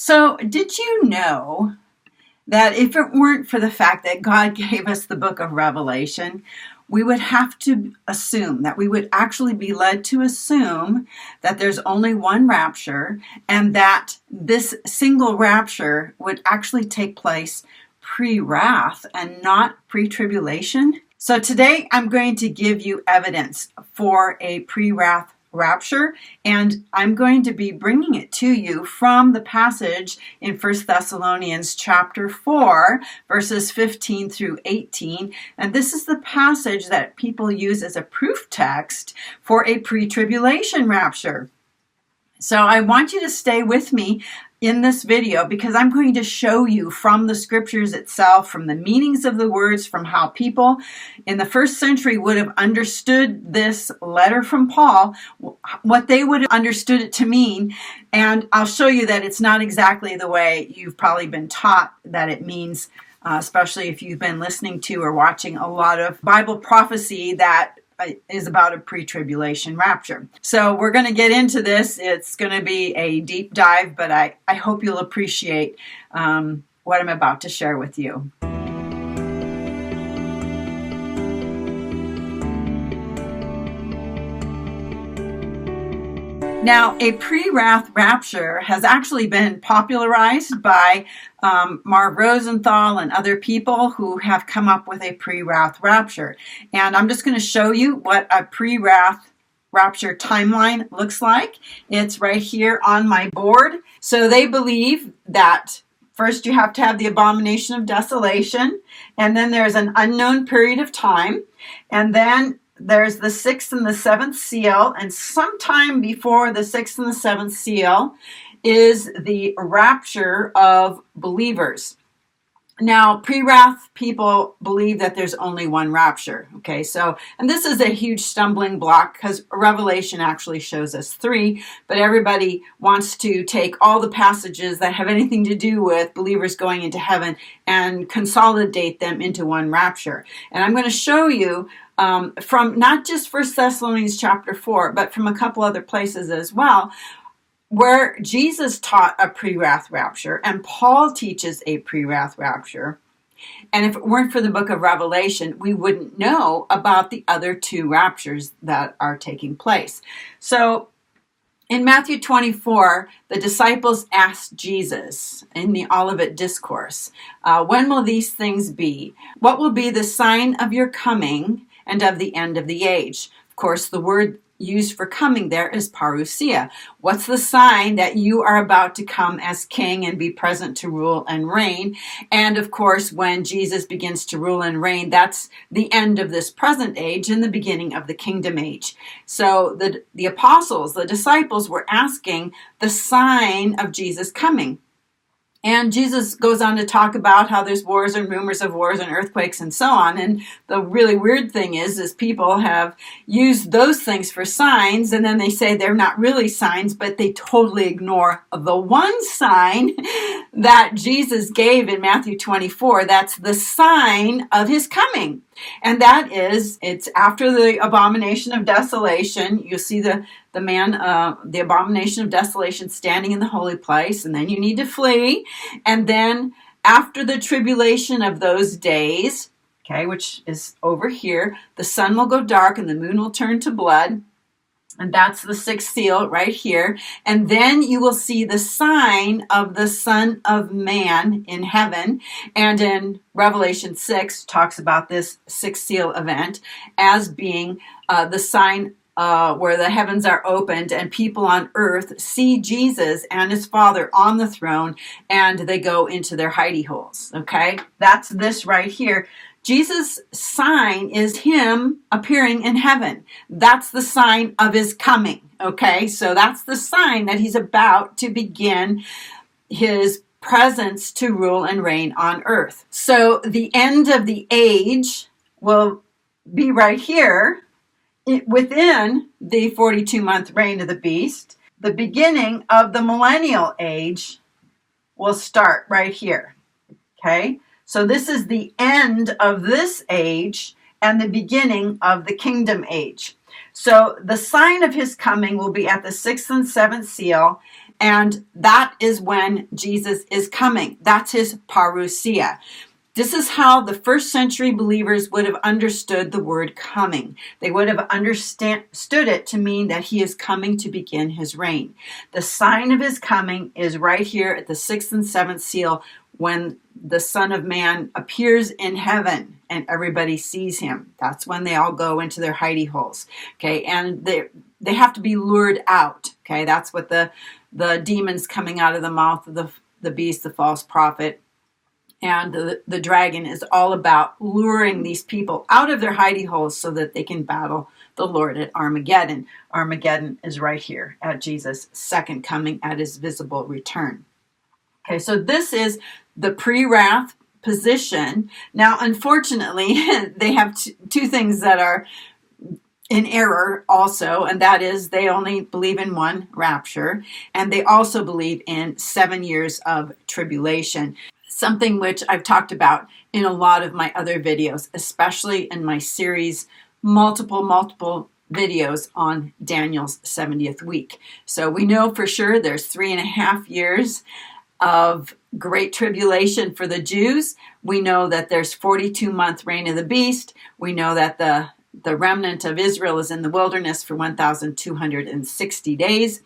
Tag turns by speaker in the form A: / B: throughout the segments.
A: So, did you know that if it weren't for the fact that God gave us the book of Revelation, we would have to assume that we would actually be led to assume that there's only one rapture and that this single rapture would actually take place pre wrath and not pre tribulation. So today I'm going to give you evidence for a pre wrath rapture and i'm going to be bringing it to you from the passage in First thessalonians chapter 4 verses 15 through 18 and this is the passage that people use as a proof text for a pre-tribulation rapture. So I want you to stay with me in this video because I'm going to show you from the scriptures itself, from the meanings of the words, from how people in the first century would have understood this letter from Paul, what they would have understood it to mean. And I'll show you that it's not exactly the way you've probably been taught that it means. Uh, especially if you've been listening to or watching a lot of Bible prophecy that is about a pre tribulation rapture. So we're going to get into this. It's going to be a deep dive, but I, I hope you'll appreciate um, what I'm about to share with you. Now, a pre wrath rapture has actually been popularized by um, Marv Rosenthal and other people who have come up with a pre wrath rapture. And I'm just going to show you what a pre wrath rapture timeline looks like. It's right here on my board. So they believe that first you have to have the abomination of desolation, and then there's an unknown period of time, and then there's the sixth and the seventh seal, and sometime before the sixth and the seventh seal is the rapture of believers. Now, pre wrath people believe that there's only one rapture. Okay, so, and this is a huge stumbling block because Revelation actually shows us three, but everybody wants to take all the passages that have anything to do with believers going into heaven and consolidate them into one rapture. And I'm going to show you um, from not just First Thessalonians chapter 4, but from a couple other places as well, where Jesus taught a pre wrath rapture and Paul teaches a pre wrath rapture. And if it weren't for the book of Revelation, we wouldn't know about the other two raptures that are taking place. So in Matthew 24, the disciples asked Jesus in the Olivet Discourse, uh, When will these things be? What will be the sign of your coming and of the end of the age? Of course, the word used for coming there is parousia. What's the sign that you are about to come as king and be present to rule and reign? And of course, when Jesus begins to rule and reign, that's the end of this present age and the beginning of the kingdom age. So the, the apostles, the disciples were asking the sign of Jesus coming. And Jesus goes on to talk about how there's wars and rumors of wars and earthquakes and so on. And the really weird thing is, is people have used those things for signs, and then they say they're not really signs, but they totally ignore the one sign that Jesus gave in Matthew 24. That's the sign of his coming. And that is, it's after the abomination of desolation. You see the, the man, uh, the abomination of desolation standing in the holy place, and then you need to flee. And then after the tribulation of those days, okay, which is over here, the sun will go dark and the moon will turn to blood. And that's the sixth seal right here. And then you will see the sign of the Son of Man in heaven. And in Revelation 6 talks about this sixth seal event as being uh, the sign uh, where the heavens are opened and people on earth see Jesus and his Father on the throne and they go into their hidey holes. Okay? That's this right here. Jesus' sign is him appearing in heaven. That's the sign of his coming. Okay, so that's the sign that he's about to begin his presence to rule and reign on earth. So the end of the age will be right here within the 42 month reign of the beast. The beginning of the millennial age will start right here. Okay, so this is the end of this age and the beginning of the kingdom age. So the sign of his coming will be at the sixth and seventh seal, And that is when Jesus is coming. That's his parousia. This is how the first century believers would have understood the word coming. They would have understood it to mean that he is coming to begin his reign. The sign of his coming is right here at the sixth and seventh seal when the Son of Man appears in heaven and everybody sees him. That's when they all go into their hidey holes. Okay, and they they have to be lured out. Okay, that's what the the demons coming out of the mouth of the the beast, the false prophet, and the, the dragon is all about luring these people out of their hidey holes so that they can battle the Lord at Armageddon. Armageddon is right here at Jesus' second coming at his visible return. Okay, so this is the pre wrath position. Now, unfortunately, they have t- two things that are in error also, and that is they only believe in one rapture, and they also believe in seven years of tribulation, something which I've talked about in a lot of my other videos, especially in my series, multiple, multiple videos on Daniel's 70th week. So we know for sure there's three and a half years of great tribulation for the Jews. We know that there's 42 month reign of the beast. We know that the the remnant of Israel is in the wilderness for 1260 days.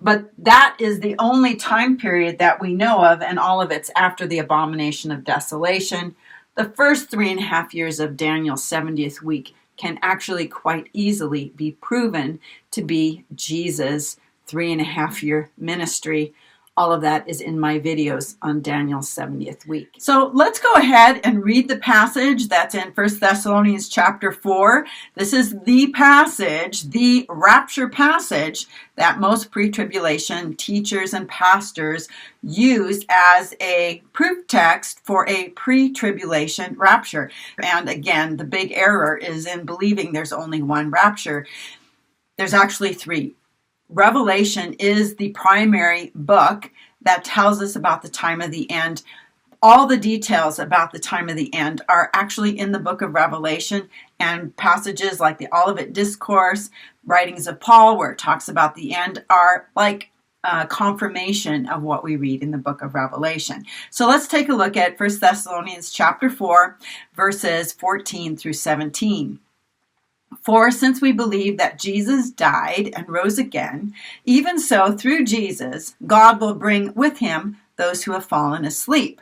A: But that is the only time period that we know of, and all of it's after the abomination of desolation. The first three and a half years of Daniel's 70th week can actually quite easily be proven to be Jesus' three and a half year ministry all of that is in my videos on Daniel's 70th week. So let's go ahead and read the passage that's in 1 Thessalonians chapter 4. This is the passage, the rapture passage that most pre-tribulation teachers and pastors use as a proof text for a pre-tribulation rapture. And again, the big error is in believing there's only one rapture. There's actually three Revelation is the primary book that tells us about the time of the end. All the details about the time of the end are actually in the book of Revelation and passages like the Olivet Discourse, writings of Paul, where it talks about the end, are like uh, confirmation of what we read in the book of Revelation. So let's take a look at 1 Thessalonians chapter 4, verses 14 through 17. For since we believe that Jesus died and rose again, even so through Jesus, God will bring with him those who have fallen asleep.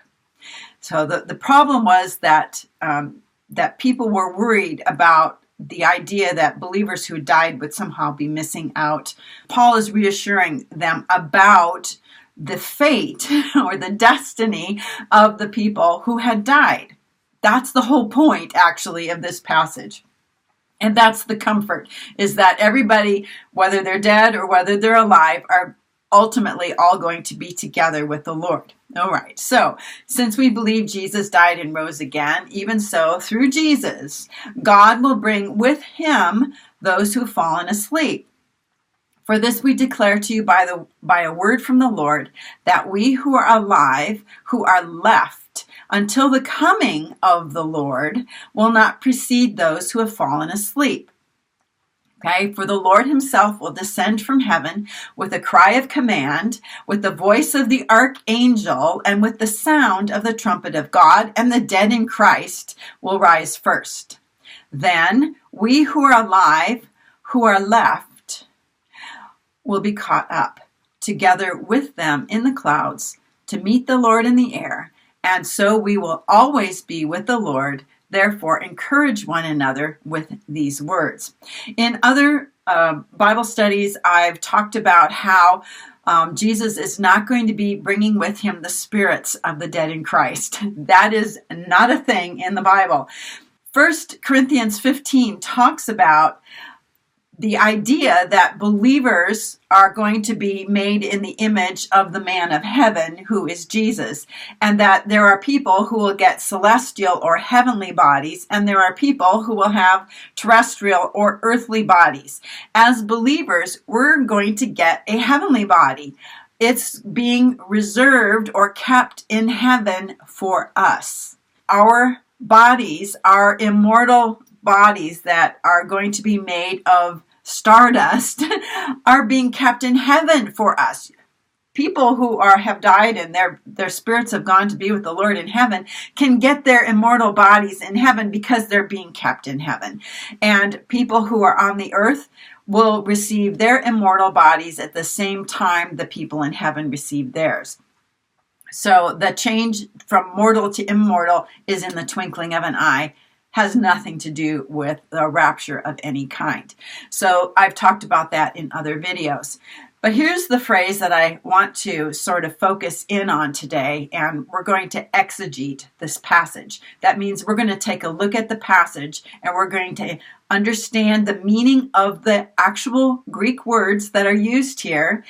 A: So the, the problem was that um, that people were worried about the idea that believers who died would somehow be missing out. Paul is reassuring them about the fate or the destiny of the people who had died. That's the whole point, actually, of this passage. And that's the comfort is that everybody, whether they're dead or whether they're alive, are ultimately all going to be together with the Lord. All right. So, since we believe Jesus died and rose again, even so, through Jesus, God will bring with him those who've fallen asleep. For this we declare to you by the by a word from the Lord that we who are alive, who are left until the coming of the Lord will not precede those who have fallen asleep. Okay, for the Lord himself will descend from heaven with a cry of command, with the voice of the archangel, and with the sound of the trumpet of God, and the dead in Christ will rise first. Then we who are alive, who are left, will be caught up together with them in the clouds to meet the Lord in the air and so we will always be with the Lord. Therefore, encourage one another with these words. In other uh, Bible studies, I've talked about how um, Jesus is not going to be bringing with him the spirits of the dead in Christ. That is not a thing in the Bible. First Corinthians 15 talks about the idea that believers are going to be made in the image of the man of heaven who is Jesus and that there are people who will get celestial or heavenly bodies and there are people who will have terrestrial or earthly bodies. As believers we're going to get a heavenly body. It's being reserved or kept in heaven for us. Our bodies are immortal bodies that are going to be made of stardust are being kept in heaven for us. people who are have died and their their spirits have gone to be with the Lord in heaven can get their immortal bodies in heaven because they're being kept in heaven. And people who are on the earth will receive their immortal bodies at the same time the people in heaven receive theirs. So the change from mortal to immortal is in the twinkling of an eye has nothing to do with a rapture of any kind. So I've talked about that in other videos. But here's the phrase that I want to sort of focus in on today, and we're going to exegete this passage. That means we're going to take a look at the passage and we're going to understand the meaning of the actual Greek words that are used here,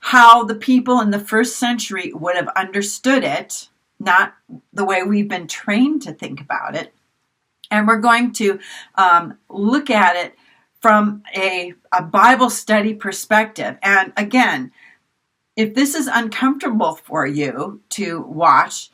A: how the people in the first century would have understood it, not the way we've been trained to think about it. And we're going to um, look at it from a, a Bible study perspective. And again, if this is uncomfortable for you to watch,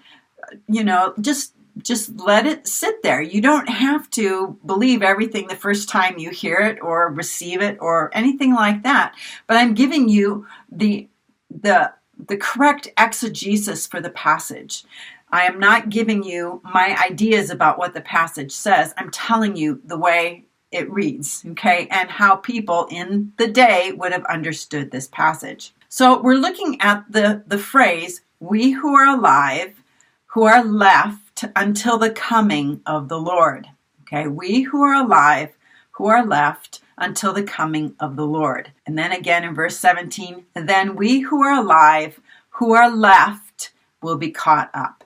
A: you know, just just let it sit there. You don't have to believe everything the first time you hear it or receive it or anything like that. But I'm giving you the the the correct exegesis for the passage. I am not giving you my ideas about what the passage says. I'm telling you the way it reads, okay, and how people in the day would have understood this passage. So we're looking at the, the phrase, we who are alive, who are left until the coming of the Lord. Okay, we who are alive, who are left until the coming of the Lord. And then again in verse 17, then we who are alive, who are left, will be caught up.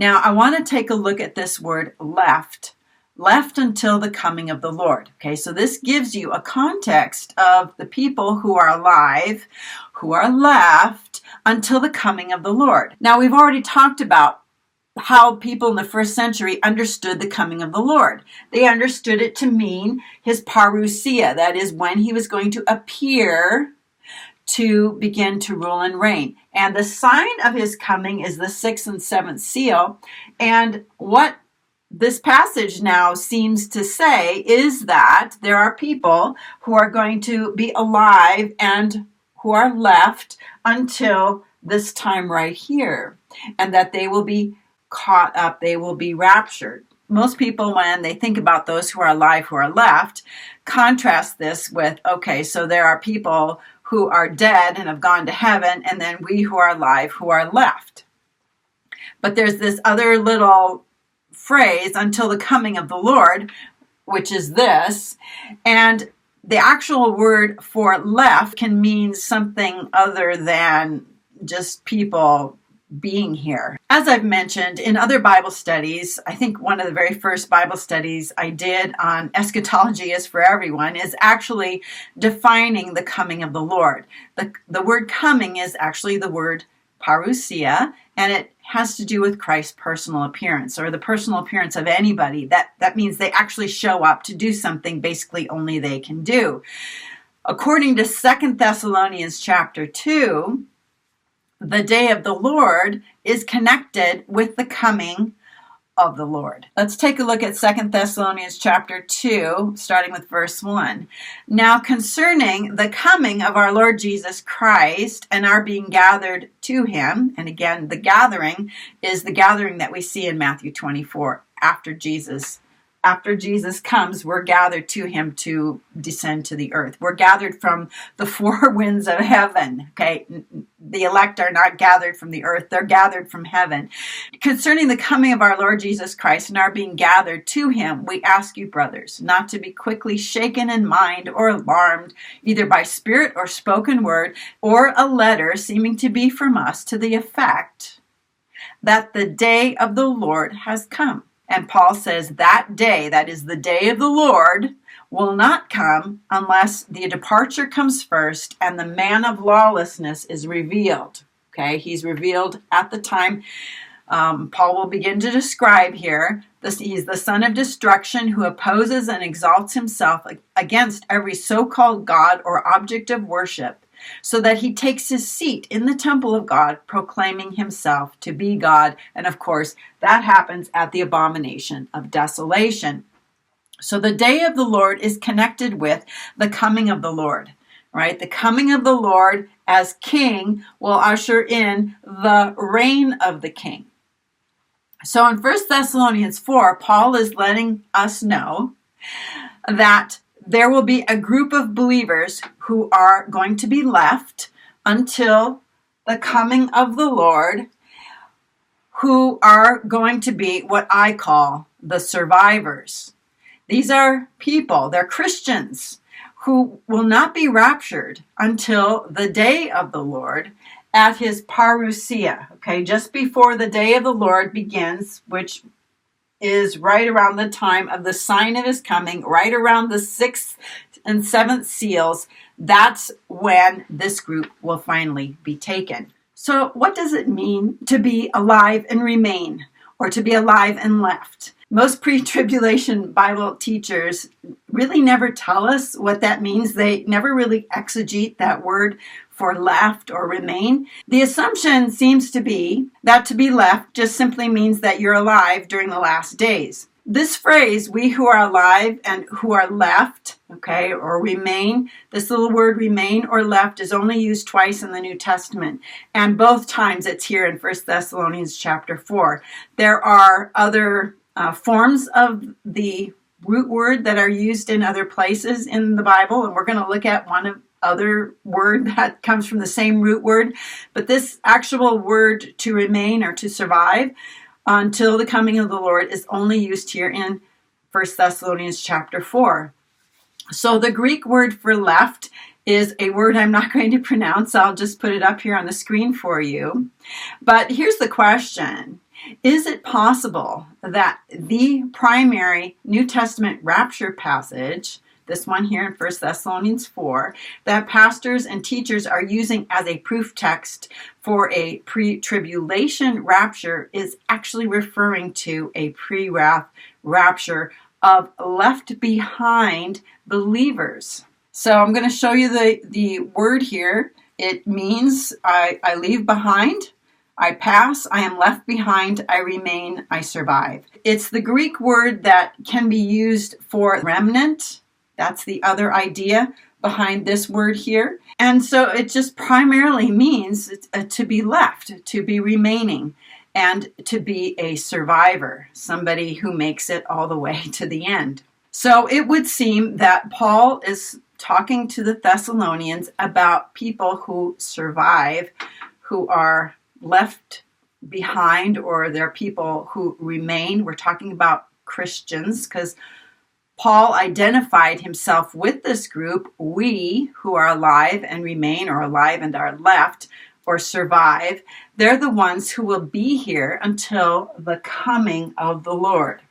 A: Now I want to take a look at this word left left until the coming of the Lord. Okay, so this gives you a context of the people who are alive, who are left until the coming of the Lord. Now, we've already talked about how people in the first century understood the coming of the Lord. They understood it to mean his parousia, that is, when he was going to appear to begin to rule and reign. And the sign of his coming is the sixth and seventh seal. And what this passage now seems to say is that there are people who are going to be alive and who are left until this time right here, and that they will be caught up, they will be raptured. Most people, when they think about those who are alive who are left, contrast this with okay, so there are people who are dead and have gone to heaven, and then we who are alive who are left. But there's this other little phrase until the coming of the Lord, which is this. And the actual word for left can mean something other than just people being here. As I've mentioned in other Bible studies, I think one of the very first Bible studies I did on eschatology is for everyone is actually defining the coming of the Lord. The, the word coming is actually the word parousia, and it has to do with Christ's personal appearance or the personal appearance of anybody. That, that means they actually show up to do something basically only they can do. According to Second Thessalonians chapter 2, the day of the Lord is connected with the coming of the Lord. Let's take a look at Second Thessalonians chapter 2, starting with verse 1. Now concerning the coming of our Lord Jesus Christ and our being gathered to him, and again, the gathering is the gathering that we see in Matthew 24 after Jesus after Jesus comes, we're gathered to him to descend to the earth. We're gathered from the four winds of heaven. Okay. The elect are not gathered from the earth, they're gathered from heaven. Concerning the coming of our Lord Jesus Christ and our being gathered to him, we ask you, brothers, not to be quickly shaken in mind or alarmed, either by spirit or spoken word, or a letter seeming to be from us to the effect that the day of the Lord has come and Paul says that day, that is the day of the Lord, will not come unless the departure comes first and the man of lawlessness is revealed. Okay, he's revealed at the time. Um, Paul will begin to describe here. This, he's the son of destruction who opposes and exalts himself against every so called God or object of worship so that he takes his seat in the temple of God, proclaiming himself to be God. And of course, that happens at the abomination of desolation. So the day of the Lord is connected with the coming of the Lord. right? The coming of the Lord as king will usher in the reign of the king. So in 1 Thessalonians 4, Paul is letting us know that there will be a group of believers who are going to be left until the coming of the Lord, who are going to be what I call the survivors. These are people, they're Christians who will not be raptured until the day of the Lord at his parousia, okay, just before the day of the Lord begins, which is right around the time of the sign of his coming, right around the sixth and seventh seals. That's when this group will finally be taken. So, what does it mean to be alive and remain, or to be alive and left? Most pre tribulation Bible teachers really never tell us what that means. They never really exegete that word for left or remain. The assumption seems to be that to be left just simply means that you're alive during the last days. This phrase, we who are alive and who are left, okay, or remain, this little word remain or left is only used twice in the New Testament. And both times it's here in 1 Thessalonians chapter 4. There are other uh, forms of the root word that are used in other places in the Bible, and we're going to look at one of other word that comes from the same root word. But this actual word to remain or to survive until the coming of the Lord is only used here in 1 Thessalonians chapter 4. So the Greek word for left is a word I'm not going to pronounce. I'll just put it up here on the screen for you. But here's the question is it possible that the primary New Testament rapture passage, this one here in 1 Thessalonians 4, that pastors and teachers are using as a proof text for a pre tribulation rapture, is actually referring to a pre wrath rapture of left behind believers? So I'm going to show you the, the word here. It means I, I leave behind I pass, I am left behind, I remain, I survive. It's the Greek word that can be used for remnant. That's the other idea behind this word here. And so it just primarily means uh, to be left, to be remaining, and to be a survivor, somebody who makes it all the way to the end. So it would seem that Paul is talking to the Thessalonians about people who survive, who are left behind or there are people who remain. We're talking about Christians because Paul identified himself with this group. We who are alive and remain, or alive and are left, or survive, they're the ones who will be here until the coming of the Lord.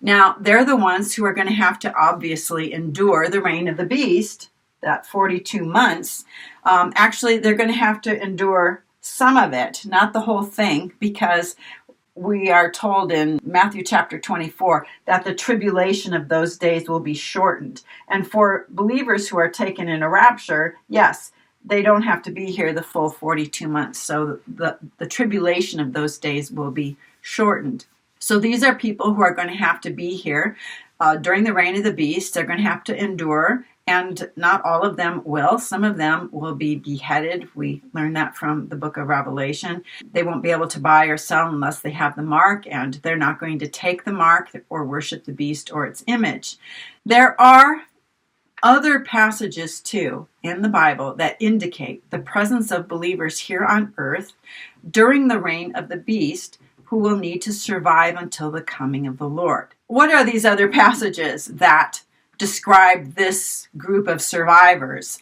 A: Now, they're the ones who are going to have to obviously endure the reign of the beast, that 42 months. Um, actually, they're going to have to endure some of it, not the whole thing, because we are told in Matthew chapter 24 that the tribulation of those days will be shortened. And for believers who are taken in a rapture, yes, they don't have to be here the full 42 months. So the, the tribulation of those days will be shortened. So these are people who are going to have to be here uh, during the reign of the beast. They're going to have to endure and not all of them will. Some of them will be beheaded. We learn that from the book of Revelation. They won't be able to buy or sell unless they have the mark, and they're not going to take the mark or worship the beast or its image. There are other passages too in the Bible that indicate the presence of believers here on earth during the reign of the beast who will need to survive until the coming of the Lord. What are these other passages that describe this group of survivors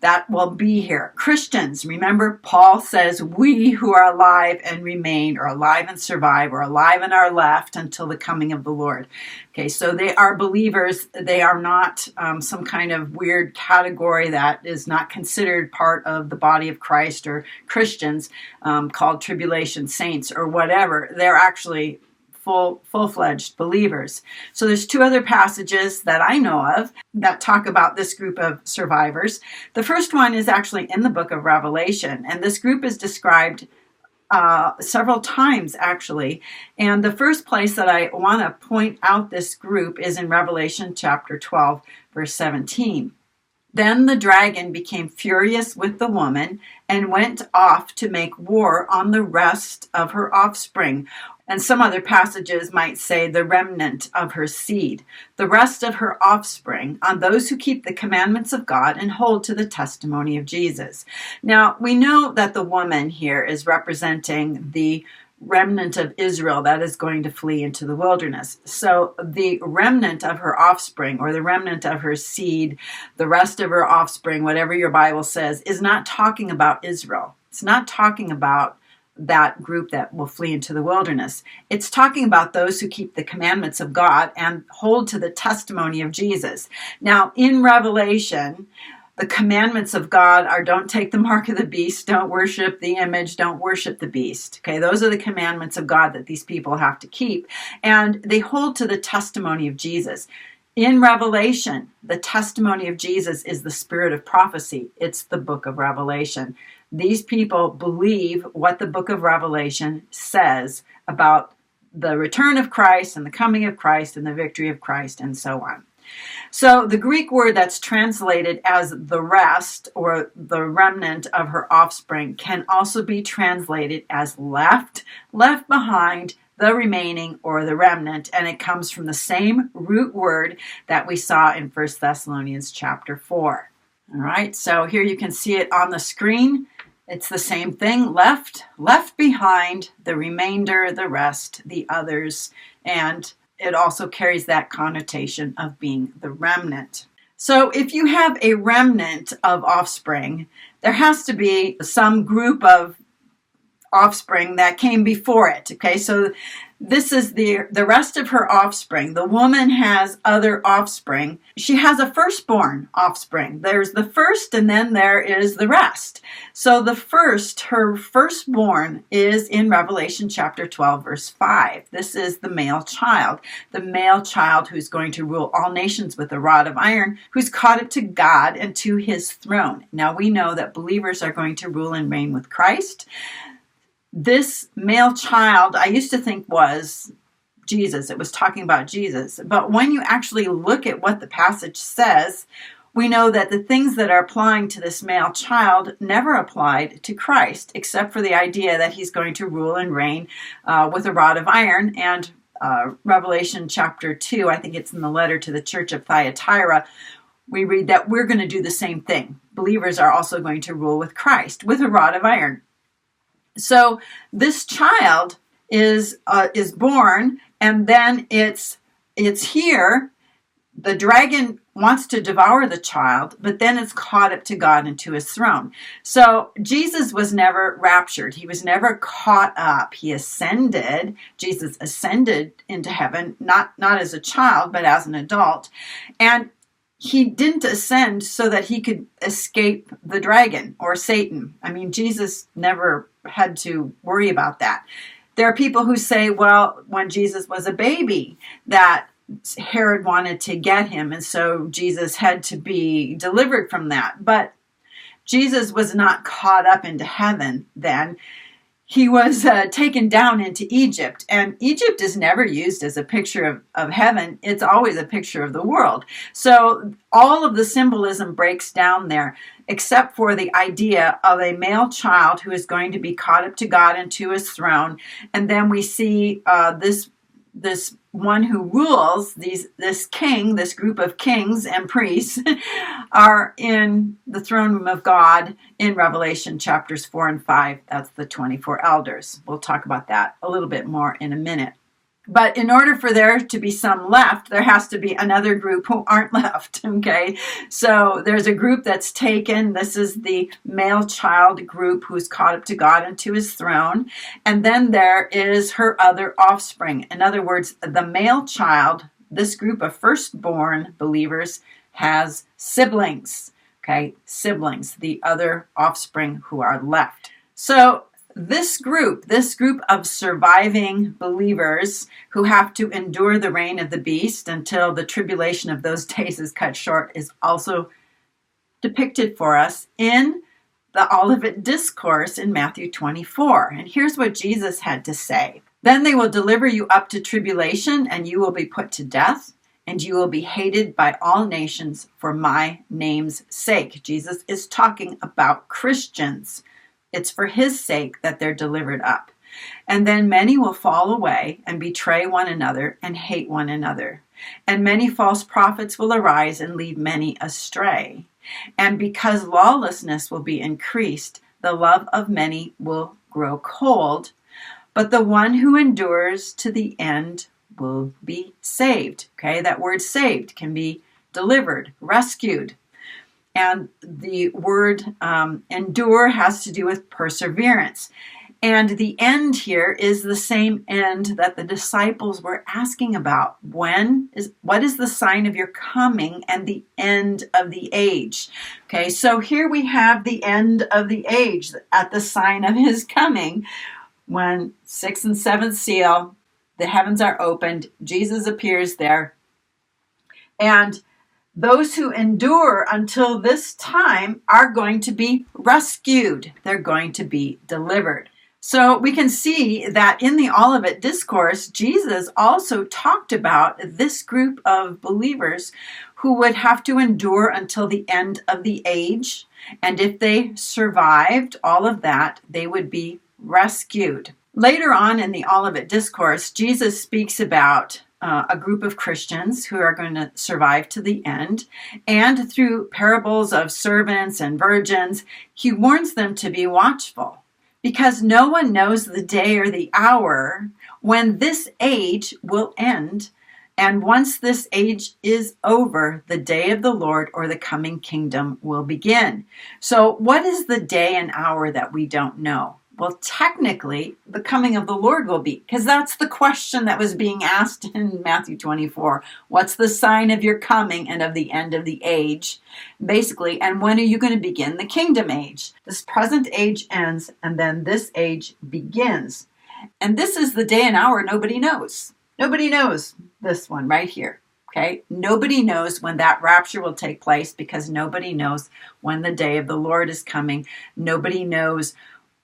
A: that will be here. Christians, remember, Paul says, we who are alive and remain, or alive and survive, or alive and are left until the coming of the Lord. Okay, so they are believers. They are not um, some kind of weird category that is not considered part of the body of Christ or Christians um, called tribulation saints or whatever. They're actually full full-fledged believers. So there's two other passages that I know of that talk about this group of survivors. The first one is actually in the book of Revelation, and this group is described uh, several times actually. And the first place that I want to point out this group is in Revelation chapter 12, verse 17. Then the dragon became furious with the woman and went off to make war on the rest of her offspring. And some other passages might say the remnant of her seed, the rest of her offspring, on those who keep the commandments of God and hold to the testimony of Jesus. Now, we know that the woman here is representing the remnant of Israel that is going to flee into the wilderness. So the remnant of her offspring or the remnant of her seed, the rest of her offspring, whatever your Bible says, is not talking about Israel. It's not talking about that group that will flee into the wilderness. It's talking about those who keep the commandments of God and hold to the testimony of Jesus. Now, in Revelation, the commandments of God are don't take the mark of the beast, don't worship the image, don't worship the beast. Okay, those are the commandments of God that these people have to keep. And they hold to the testimony of Jesus. In Revelation, the testimony of Jesus is the spirit of prophecy, it's the book of Revelation. These people believe what the book of Revelation says about the return of Christ and the coming of Christ and the victory of Christ and so on. So the Greek word that's translated as the rest or the remnant of her offspring can also be translated as left, left behind, the remaining or the remnant and it comes from the same root word that we saw in 1 Thessalonians chapter 4. All right, so here you can see it on the screen. It's the same thing left, left behind, the remainder, the rest, the others, and it also carries that connotation of being the remnant. So if you have a remnant of offspring, there has to be some group of offspring that came before it. Okay, so this is the the rest of her offspring. The woman has other offspring. She has a firstborn offspring. There's the first and then there is the rest. So the first, her firstborn is in Revelation chapter 12 verse 5. This is the male child. The male child who's going to rule all nations with a rod of iron, who's caught up to God and to his throne. Now we know that believers are going to rule and reign with Christ this male child, I used to think was Jesus. It was talking about Jesus. But when you actually look at what the passage says, we know that the things that are applying to this male child never applied to Christ, except for the idea that he's going to rule and reign uh, with a rod of iron. And uh, Revelation chapter 2, I think it's in the letter to the church of Thyatira, we read that we're going to do the same thing. Believers are also going to rule with Christ with a rod of iron. So this child is uh, is born, and then it's it's here. The dragon wants to devour the child, but then it's caught up to God and to his throne. So Jesus was never raptured. He was never caught up. He ascended. Jesus ascended into heaven, not, not as a child, but as an adult. And he didn't ascend so that he could escape the dragon or Satan. I mean, Jesus never had to worry about that. There are people who say, well, when Jesus was a baby, that Herod wanted to get him, and so Jesus had to be delivered from that. But Jesus was not caught up into heaven then he was uh, taken down into Egypt. And Egypt is never used as a picture of, of heaven, it's always a picture of the world. So all of the symbolism breaks down there, except for the idea of a male child who is going to be caught up to God and to his throne. And then we see uh, this this one who rules these this king this group of kings and priests are in the throne room of god in revelation chapters 4 and 5 that's the 24 elders. We'll talk about that a little bit more in a minute but in order for there to be some left, there has to be another group who aren't left. Okay. So there's a group that's taken. This is the male child group who's caught up to God and to his throne. And then there is her other offspring. In other words, the male child, this group of firstborn believers, has siblings. Okay. Siblings, the other offspring who are left. So this group, this group of surviving believers who have to endure the reign of the beast until the tribulation of those days is cut short, is also depicted for us in the Olivet Discourse in Matthew 24. And here's what Jesus had to say Then they will deliver you up to tribulation, and you will be put to death and you will be hated by all nations for my name's sake. Jesus is talking about Christians. It's for his sake that they're delivered up. And then many will fall away and betray one another and hate one another. And many false prophets will arise and lead many astray. And because lawlessness will be increased, the love of many will grow cold. But the one who endures to the end will be saved. Okay, that word saved can be delivered, rescued. And the word um, endure has to do with perseverance. And the end here is the same end that the disciples were asking about. When is what is the sign of your coming and the end of the age? Okay, so here we have the end of the age at the sign of his coming. When sixth and seventh seal the heavens are opened, Jesus appears there. And those who endure until this time are going to be rescued, they're going to be delivered. So we can see that in the Olivet Discourse, Jesus also talked about this group of believers who would have to endure until the end of the age. And if they survived all of that, they would be rescued. Later on in the Olivet Discourse, Jesus speaks about uh, a group of Christians who are going to survive to the end. And through parables of servants and virgins, he warns them to be watchful because no one knows the day or the hour when this age will end. And once this age is over, the day of the Lord or the coming kingdom will begin. So, what is the day and hour that we don't know? Well, technically, the coming of the Lord will be, because that's the question that was being asked in Matthew 24. What's the sign of your coming and of the end of the age? Basically, and when are you going to begin the kingdom age? This present age ends, and then this age begins. And this is the day and hour nobody knows. Nobody knows this one right here. Okay? Nobody knows when that rapture will take place because nobody knows when the day of the Lord is coming. Nobody knows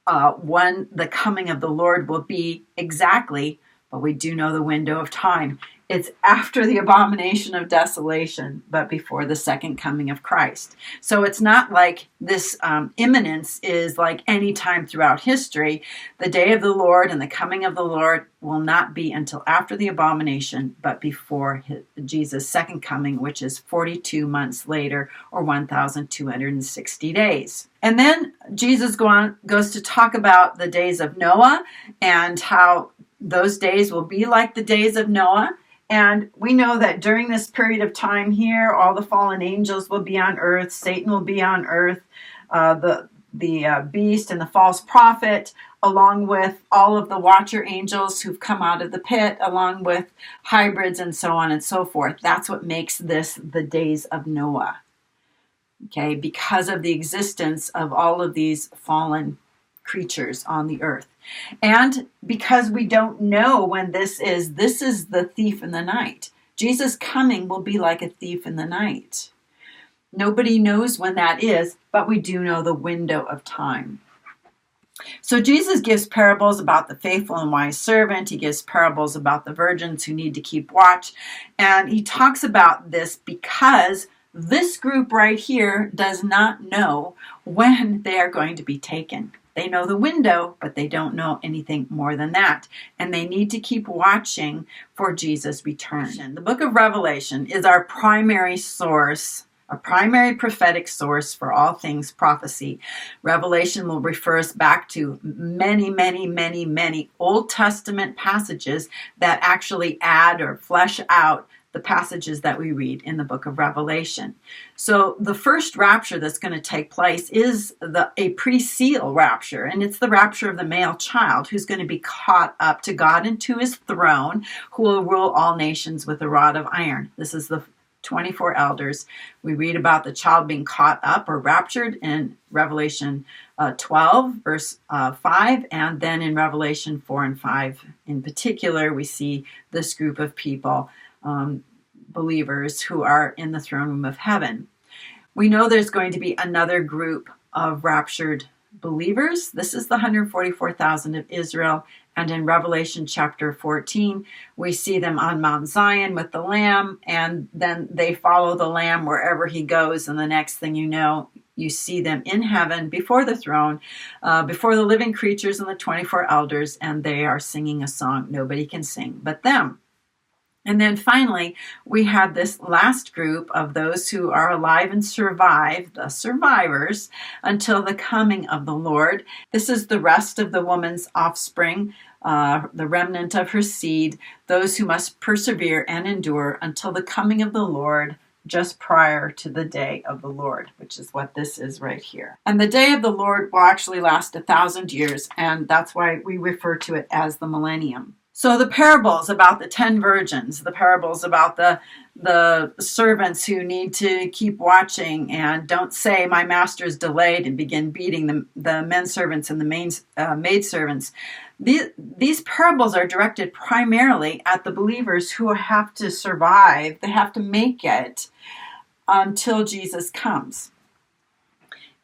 A: uh, when the coming of the Lord will be exactly, but we do know the window of time. It's after the abomination of desolation, but before the second coming of Christ. So it's not like this um, imminence is like any time throughout history. The day of the Lord and the coming of the Lord will not be until after the abomination, but before his, Jesus' second coming, which is 42 months later or 1,260 days. And then Jesus go on, goes to talk about the days of Noah and how those days will be like the days of Noah and we know that during this period of time here, all the fallen angels will be on earth, Satan will be on earth, uh, the the uh, beast and the false prophet, along with all of the watcher angels who've come out of the pit, along with hybrids and so on and so forth. That's what makes this the days of Noah. Okay, because of the existence of all of these fallen creatures on the earth. And because we don't know when this is, this is the thief in the night. Jesus' coming will be like a thief in the night. Nobody knows when that is, but we do know the window of time. So Jesus gives parables about the faithful and wise servant. He gives parables about the virgins who need to keep watch. And he talks about this because this group right here does not know when they are going to be taken. They know the window, but they don't know anything more than that. And they need to keep watching for Jesus' return. The book of Revelation is our primary source a primary prophetic source for all things prophecy. Revelation will refer us back to many, many, many, many Old Testament passages that actually add or flesh out the passages that we read in the book of Revelation. So the first rapture that's going to take place is the a pre-seal rapture and it's the rapture of the male child who's going to be caught up to God and to his throne who will rule all nations with a rod of iron. This is the 24 elders. We read about the child being caught up or raptured in Revelation uh, 12, verse uh, 5, and then in Revelation 4 and 5 in particular, we see this group of people um, believers who are in the throne room of heaven. We know there's going to be another group of raptured believers. This is the 144,000 of Israel, And in Revelation chapter 14, we see them on Mount Zion with the Lamb, and then they follow the Lamb wherever he goes. And the next thing you know, you see them in heaven before the throne, uh, before the living creatures and the 24 elders, and they are singing a song nobody can sing but them. And then finally, we have this last group of those who are alive and survive, the survivors, until the coming of the Lord. This is the rest of the woman's offspring, uh, the remnant of her seed, those who must persevere and endure until the coming of the Lord just prior to the day of the Lord, which is what this is right here. And the day of the Lord will actually last a thousand years, and that's why we refer to it as the millennium. So the parables about the ten virgins, the parables about the the servants who need to keep watching and don't say my master is delayed and begin beating the, the men servants and the main, uh, maid servants. These, these parables are directed primarily at the believers who have to survive. They have to make it until Jesus comes.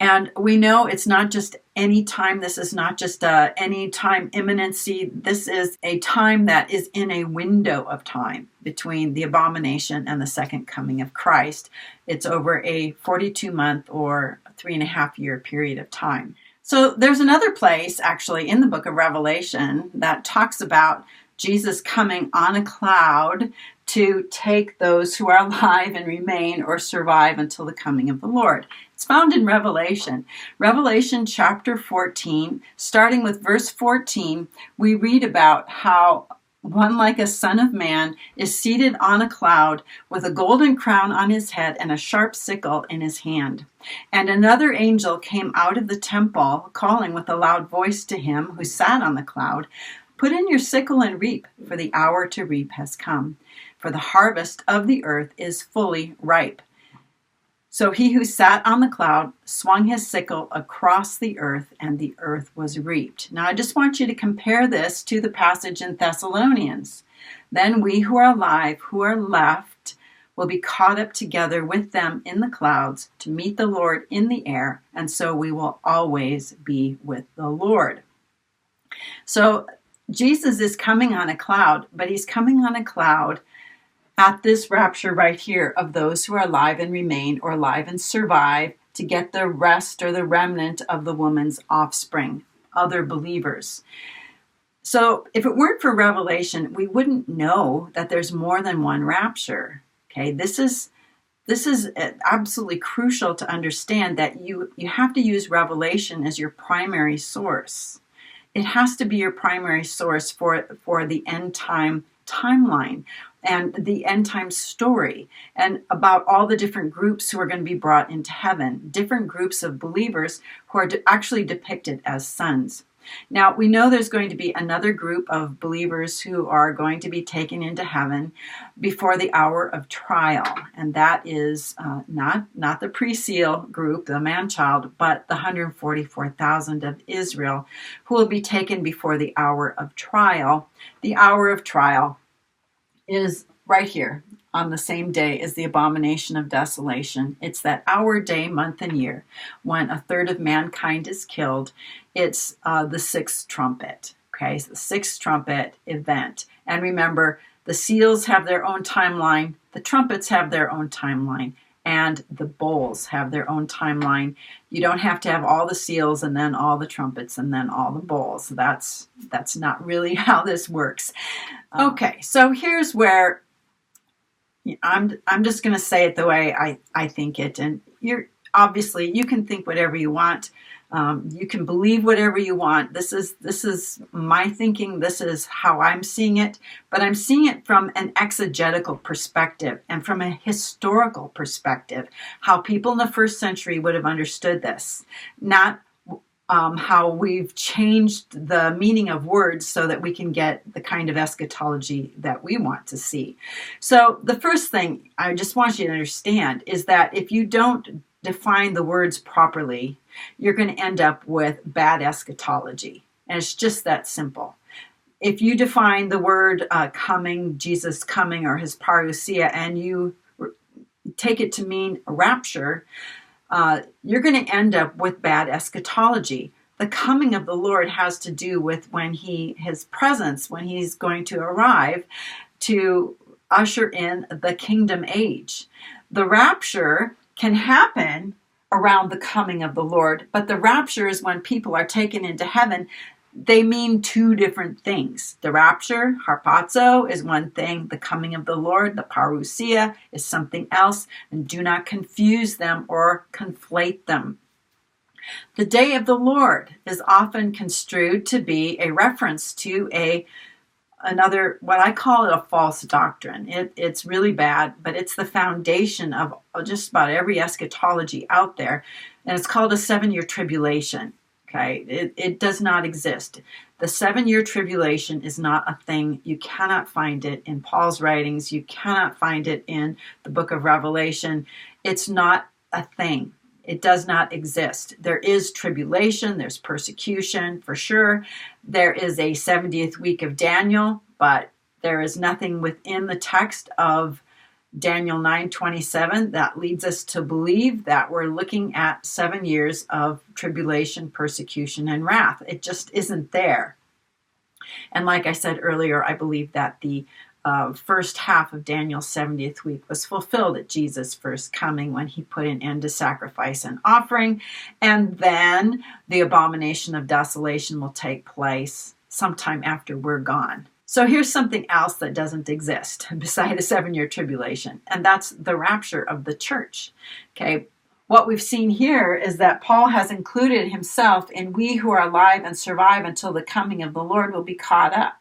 A: And we know it's not just any time. This is not just a any time imminency. This is a time that is in a window of time between the abomination and the second coming of Christ. It's over a 42 month or three and a half year period of time. So there's another place actually in the book of Revelation that talks about Jesus coming on a cloud to take those who are alive and remain or survive until the coming of the Lord. It's found in Revelation. Revelation chapter 14, starting with verse 14, we read about how one like a son of man is seated on a cloud with a golden crown on his head and a sharp sickle in his hand. And another angel came out of the temple, calling with a loud voice to him who sat on the cloud Put in your sickle and reap, for the hour to reap has come for the harvest of the earth is fully ripe. So he who sat on the cloud swung his sickle across the earth, and the earth was reaped. Now, I just want you to compare this to the passage in Thessalonians. Then we who are alive, who are left, will be caught up together with them in the clouds to meet the Lord in the air, and so we will always be with the Lord. So Jesus is coming on a cloud, but he's coming on a cloud at this rapture right here of those who are alive and remain or alive and survive to get the rest or the remnant of the woman's offspring, other believers. So, if it weren't for Revelation, we wouldn't know that there's more than one rapture. Okay, this is this is uh, absolutely crucial to understand that you you have to use Revelation as your primary source. It has to be your primary source for for the end time timeline and the end time story and about all the different groups who are going to be brought into heaven, different groups of believers who are actually depicted as sons. Now, we know there's going to be another group of believers who are going to be taken into heaven before the hour of trial, and that is uh, not, not the pre seal group, the man child, but the 144,000 of Israel who will be taken before the hour of trial. The hour of trial is right here on the same day as the abomination of desolation. It's that hour, day, month, and year when a third of mankind is killed. It's uh, the sixth trumpet. Okay, so the sixth trumpet event. And remember, the seals have their own timeline, the trumpets have their own timeline, and the bowls have their own timeline. You don't have to have all the seals and then all the trumpets and then all the bowls. That's that's not really how this works. Um, okay, so here's where I'm I'm just going to say it the way I I think it and you're obviously you can think whatever you want um, you can believe whatever you want. This is this is my thinking. This is how I'm seeing it. But I'm seeing it from an exegetical perspective and from a historical perspective. How people in the first century would have understood this, not um, how we've changed the meaning of words so that we can get the kind of eschatology that we want to see. So, the first thing I just want you to understand is that if you don't define the words properly, you're going to end up with bad eschatology. And it's just that simple. If you define the word uh, coming, Jesus coming, or his parousia, and you take it to mean rapture, uh, you're going to end up with bad eschatology. the coming of the Lord has to do with when he his presence when he's going to arrive to usher in the kingdom age. The rapture can happen around the coming of the Lord, but the rapture is when people are taken into heaven. They mean two different things. The rapture, harpazo, is one thing. The coming of the Lord, the parousia, is something else. And do not confuse them or conflate them. The day of the Lord is often construed to be a reference to a another what I call it a false doctrine. It, it's really bad, but it's the foundation of just about every eschatology out there, and it's called a seven-year tribulation. Okay, it, it does not exist. The seven-year tribulation is not a thing. You cannot find it in Paul's writings. You cannot find it in the book of Revelation. It's not a thing. It does not exist. There is tribulation, there's persecution for sure. There is a 70th week of Daniel, but there is nothing within the text of Daniel 9:27 that leads us to believe that we're looking at 7 years of tribulation, persecution and wrath. It just isn't there. And like I said earlier, I believe that the uh, first half of Daniel's 70th week was fulfilled at Jesus' first coming when he put an end to sacrifice and offering. And then the abomination of desolation will take place sometime after we're gone. So here's something else that doesn't exist beside a seven year tribulation, and that's the rapture of the church. Okay, what we've seen here is that Paul has included himself in we who are alive and survive until the coming of the Lord will be caught up.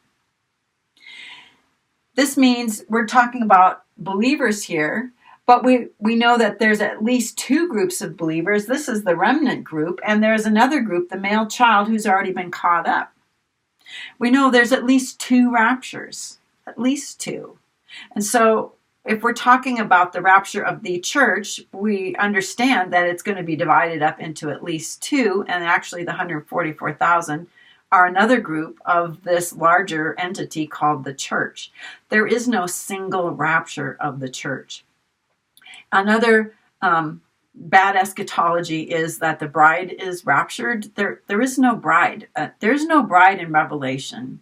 A: This means we're talking about believers here, but we, we know that there's at least two groups of believers. This is the remnant group, and there's another group, the male child, who's already been caught up. We know there's at least two raptures, at least two. And so if we're talking about the rapture of the church, we understand that it's going to be divided up into at least two, and actually the 144,000 are another group of this larger entity called the church. There is no single rapture of the church. Another um, bad eschatology is that the bride is raptured. There, there is no bride. Uh, there's no bride in Revelation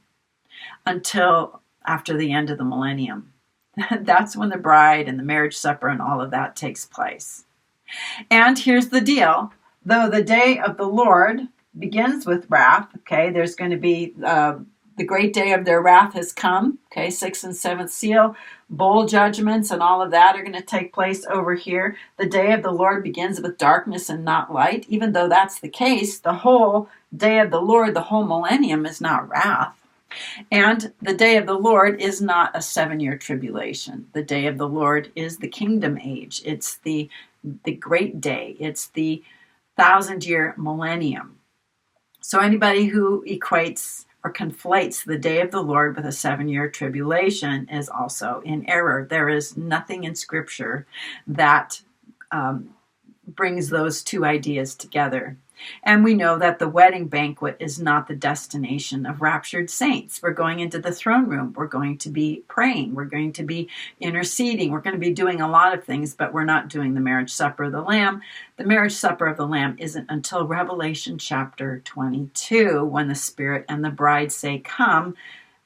A: until after the end of the millennium. That's when the bride and the marriage supper and all of that takes place. And here's the deal though the day of the Lord begins with wrath. Okay, there's going to be uh, the great day of their wrath has come. Okay, sixth and seventh seal, bowl judgments, and all of that are going to take place over here. The day of the Lord begins with darkness and not light. Even though that's the case, the whole day of the Lord, the whole millennium, is not wrath. And the day of the Lord is not a seven year tribulation. The day of the Lord is the kingdom age. It's the the great day. It's the thousand year millennium. So anybody who equates or conflates the day of the Lord with a seven year tribulation is also in error. There is nothing in Scripture that um, brings those two ideas together. And we know that the wedding banquet is not the destination of raptured saints. We're going into the throne room. We're going to be praying. We're going to be interceding. We're going to be doing a lot of things, but we're not doing the marriage supper of the Lamb. The marriage supper of the Lamb isn't until Revelation chapter 22 when the Spirit and the bride say, Come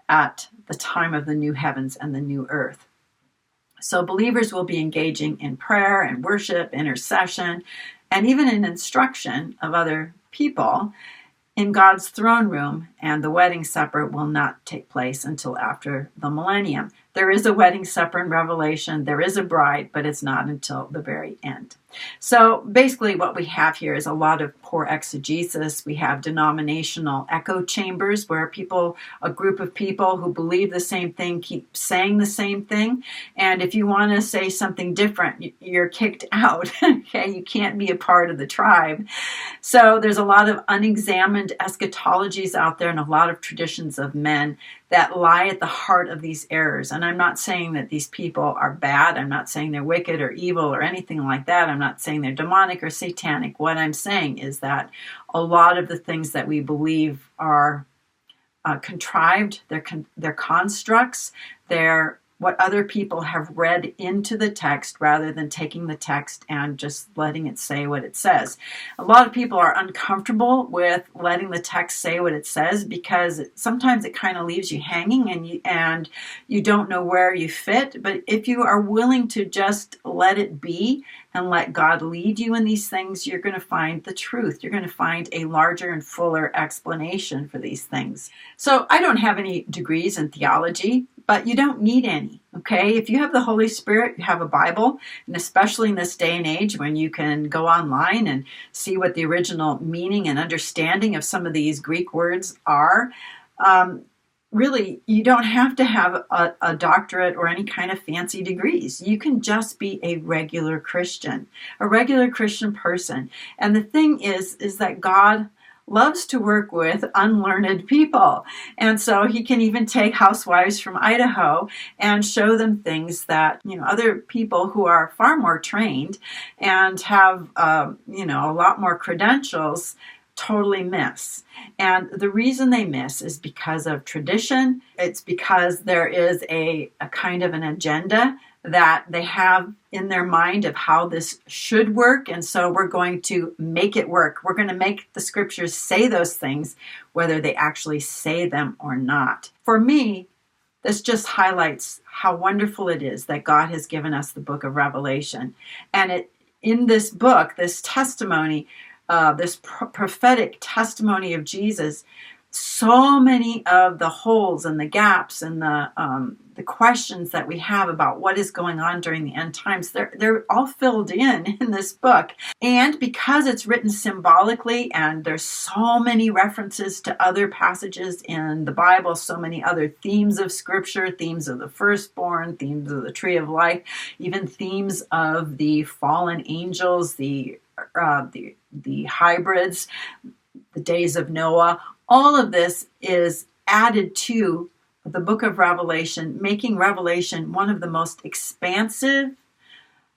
A: at the time of the new heavens and the new earth. So, believers will be engaging in prayer and worship, intercession, and even in instruction of other people in God's throne room, and the wedding supper will not take place until after the millennium. There is a wedding supper in Revelation, there is a bride, but it's not until the very end. So basically, what we have here is a lot of poor exegesis. We have denominational echo chambers where people, a group of people who believe the same thing, keep saying the same thing. And if you want to say something different, you're kicked out. okay, you can't be a part of the tribe. So there's a lot of unexamined eschatologies out there and a lot of traditions of men that lie at the heart of these errors. And I'm not saying that these people are bad. I'm not saying they're wicked or evil or anything like that. I'm not saying they're demonic or satanic. What I'm saying is that a lot of the things that we believe are uh, contrived, they're, con- they're constructs, they're what other people have read into the text rather than taking the text and just letting it say what it says. A lot of people are uncomfortable with letting the text say what it says because sometimes it kind of leaves you hanging and you and you don't know where you fit, but if you are willing to just let it be and let God lead you in these things, you're going to find the truth. You're going to find a larger and fuller explanation for these things. So, I don't have any degrees in theology, but you don't need any. Okay, if you have the Holy Spirit, you have a Bible, and especially in this day and age when you can go online and see what the original meaning and understanding of some of these Greek words are. Um, really, you don't have to have a, a, doctorate or any kind of fancy degrees. You can just be a regular Christian, a regular Christian person. And the thing is, is that God loves to work with unlearned people. And so he can even take housewives from Idaho and show them things that, you know, other people who are far more trained and have, um, you know, a lot more credentials totally miss. And the reason they miss is because of tradition. It's because there is a, a kind of an agenda that they have in their mind of how this should work. And so we're going to make it work. We're going to make the scriptures say those things, whether they actually say them or not. For me, this just highlights how wonderful it is that God has given us the book of Revelation. And it in this book, this testimony uh, this pro- prophetic testimony of Jesus, so many of the holes and the gaps and the um, the questions that we have about what is going on during the end times they're they're all filled in in this book and because it's written symbolically and there's so many references to other passages in the bible so many other themes of scripture themes of the firstborn themes of the tree of life even themes of the fallen angels the uh, the the hybrids, the days of Noah. All of this is added to the book of Revelation, making Revelation one of the most expansive,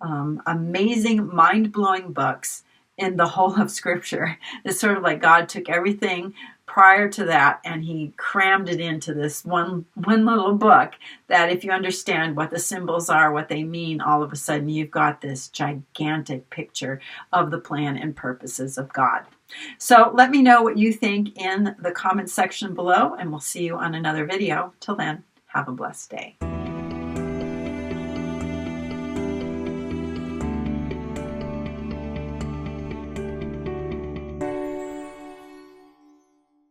A: um, amazing, mind blowing books in the whole of Scripture. It's sort of like God took everything prior to that and he crammed it into this one one little book that if you understand what the symbols are what they mean all of a sudden you've got this gigantic picture of the plan and purposes of God so let me know what you think in the comment section below and we'll see you on another video. Till then have a blessed day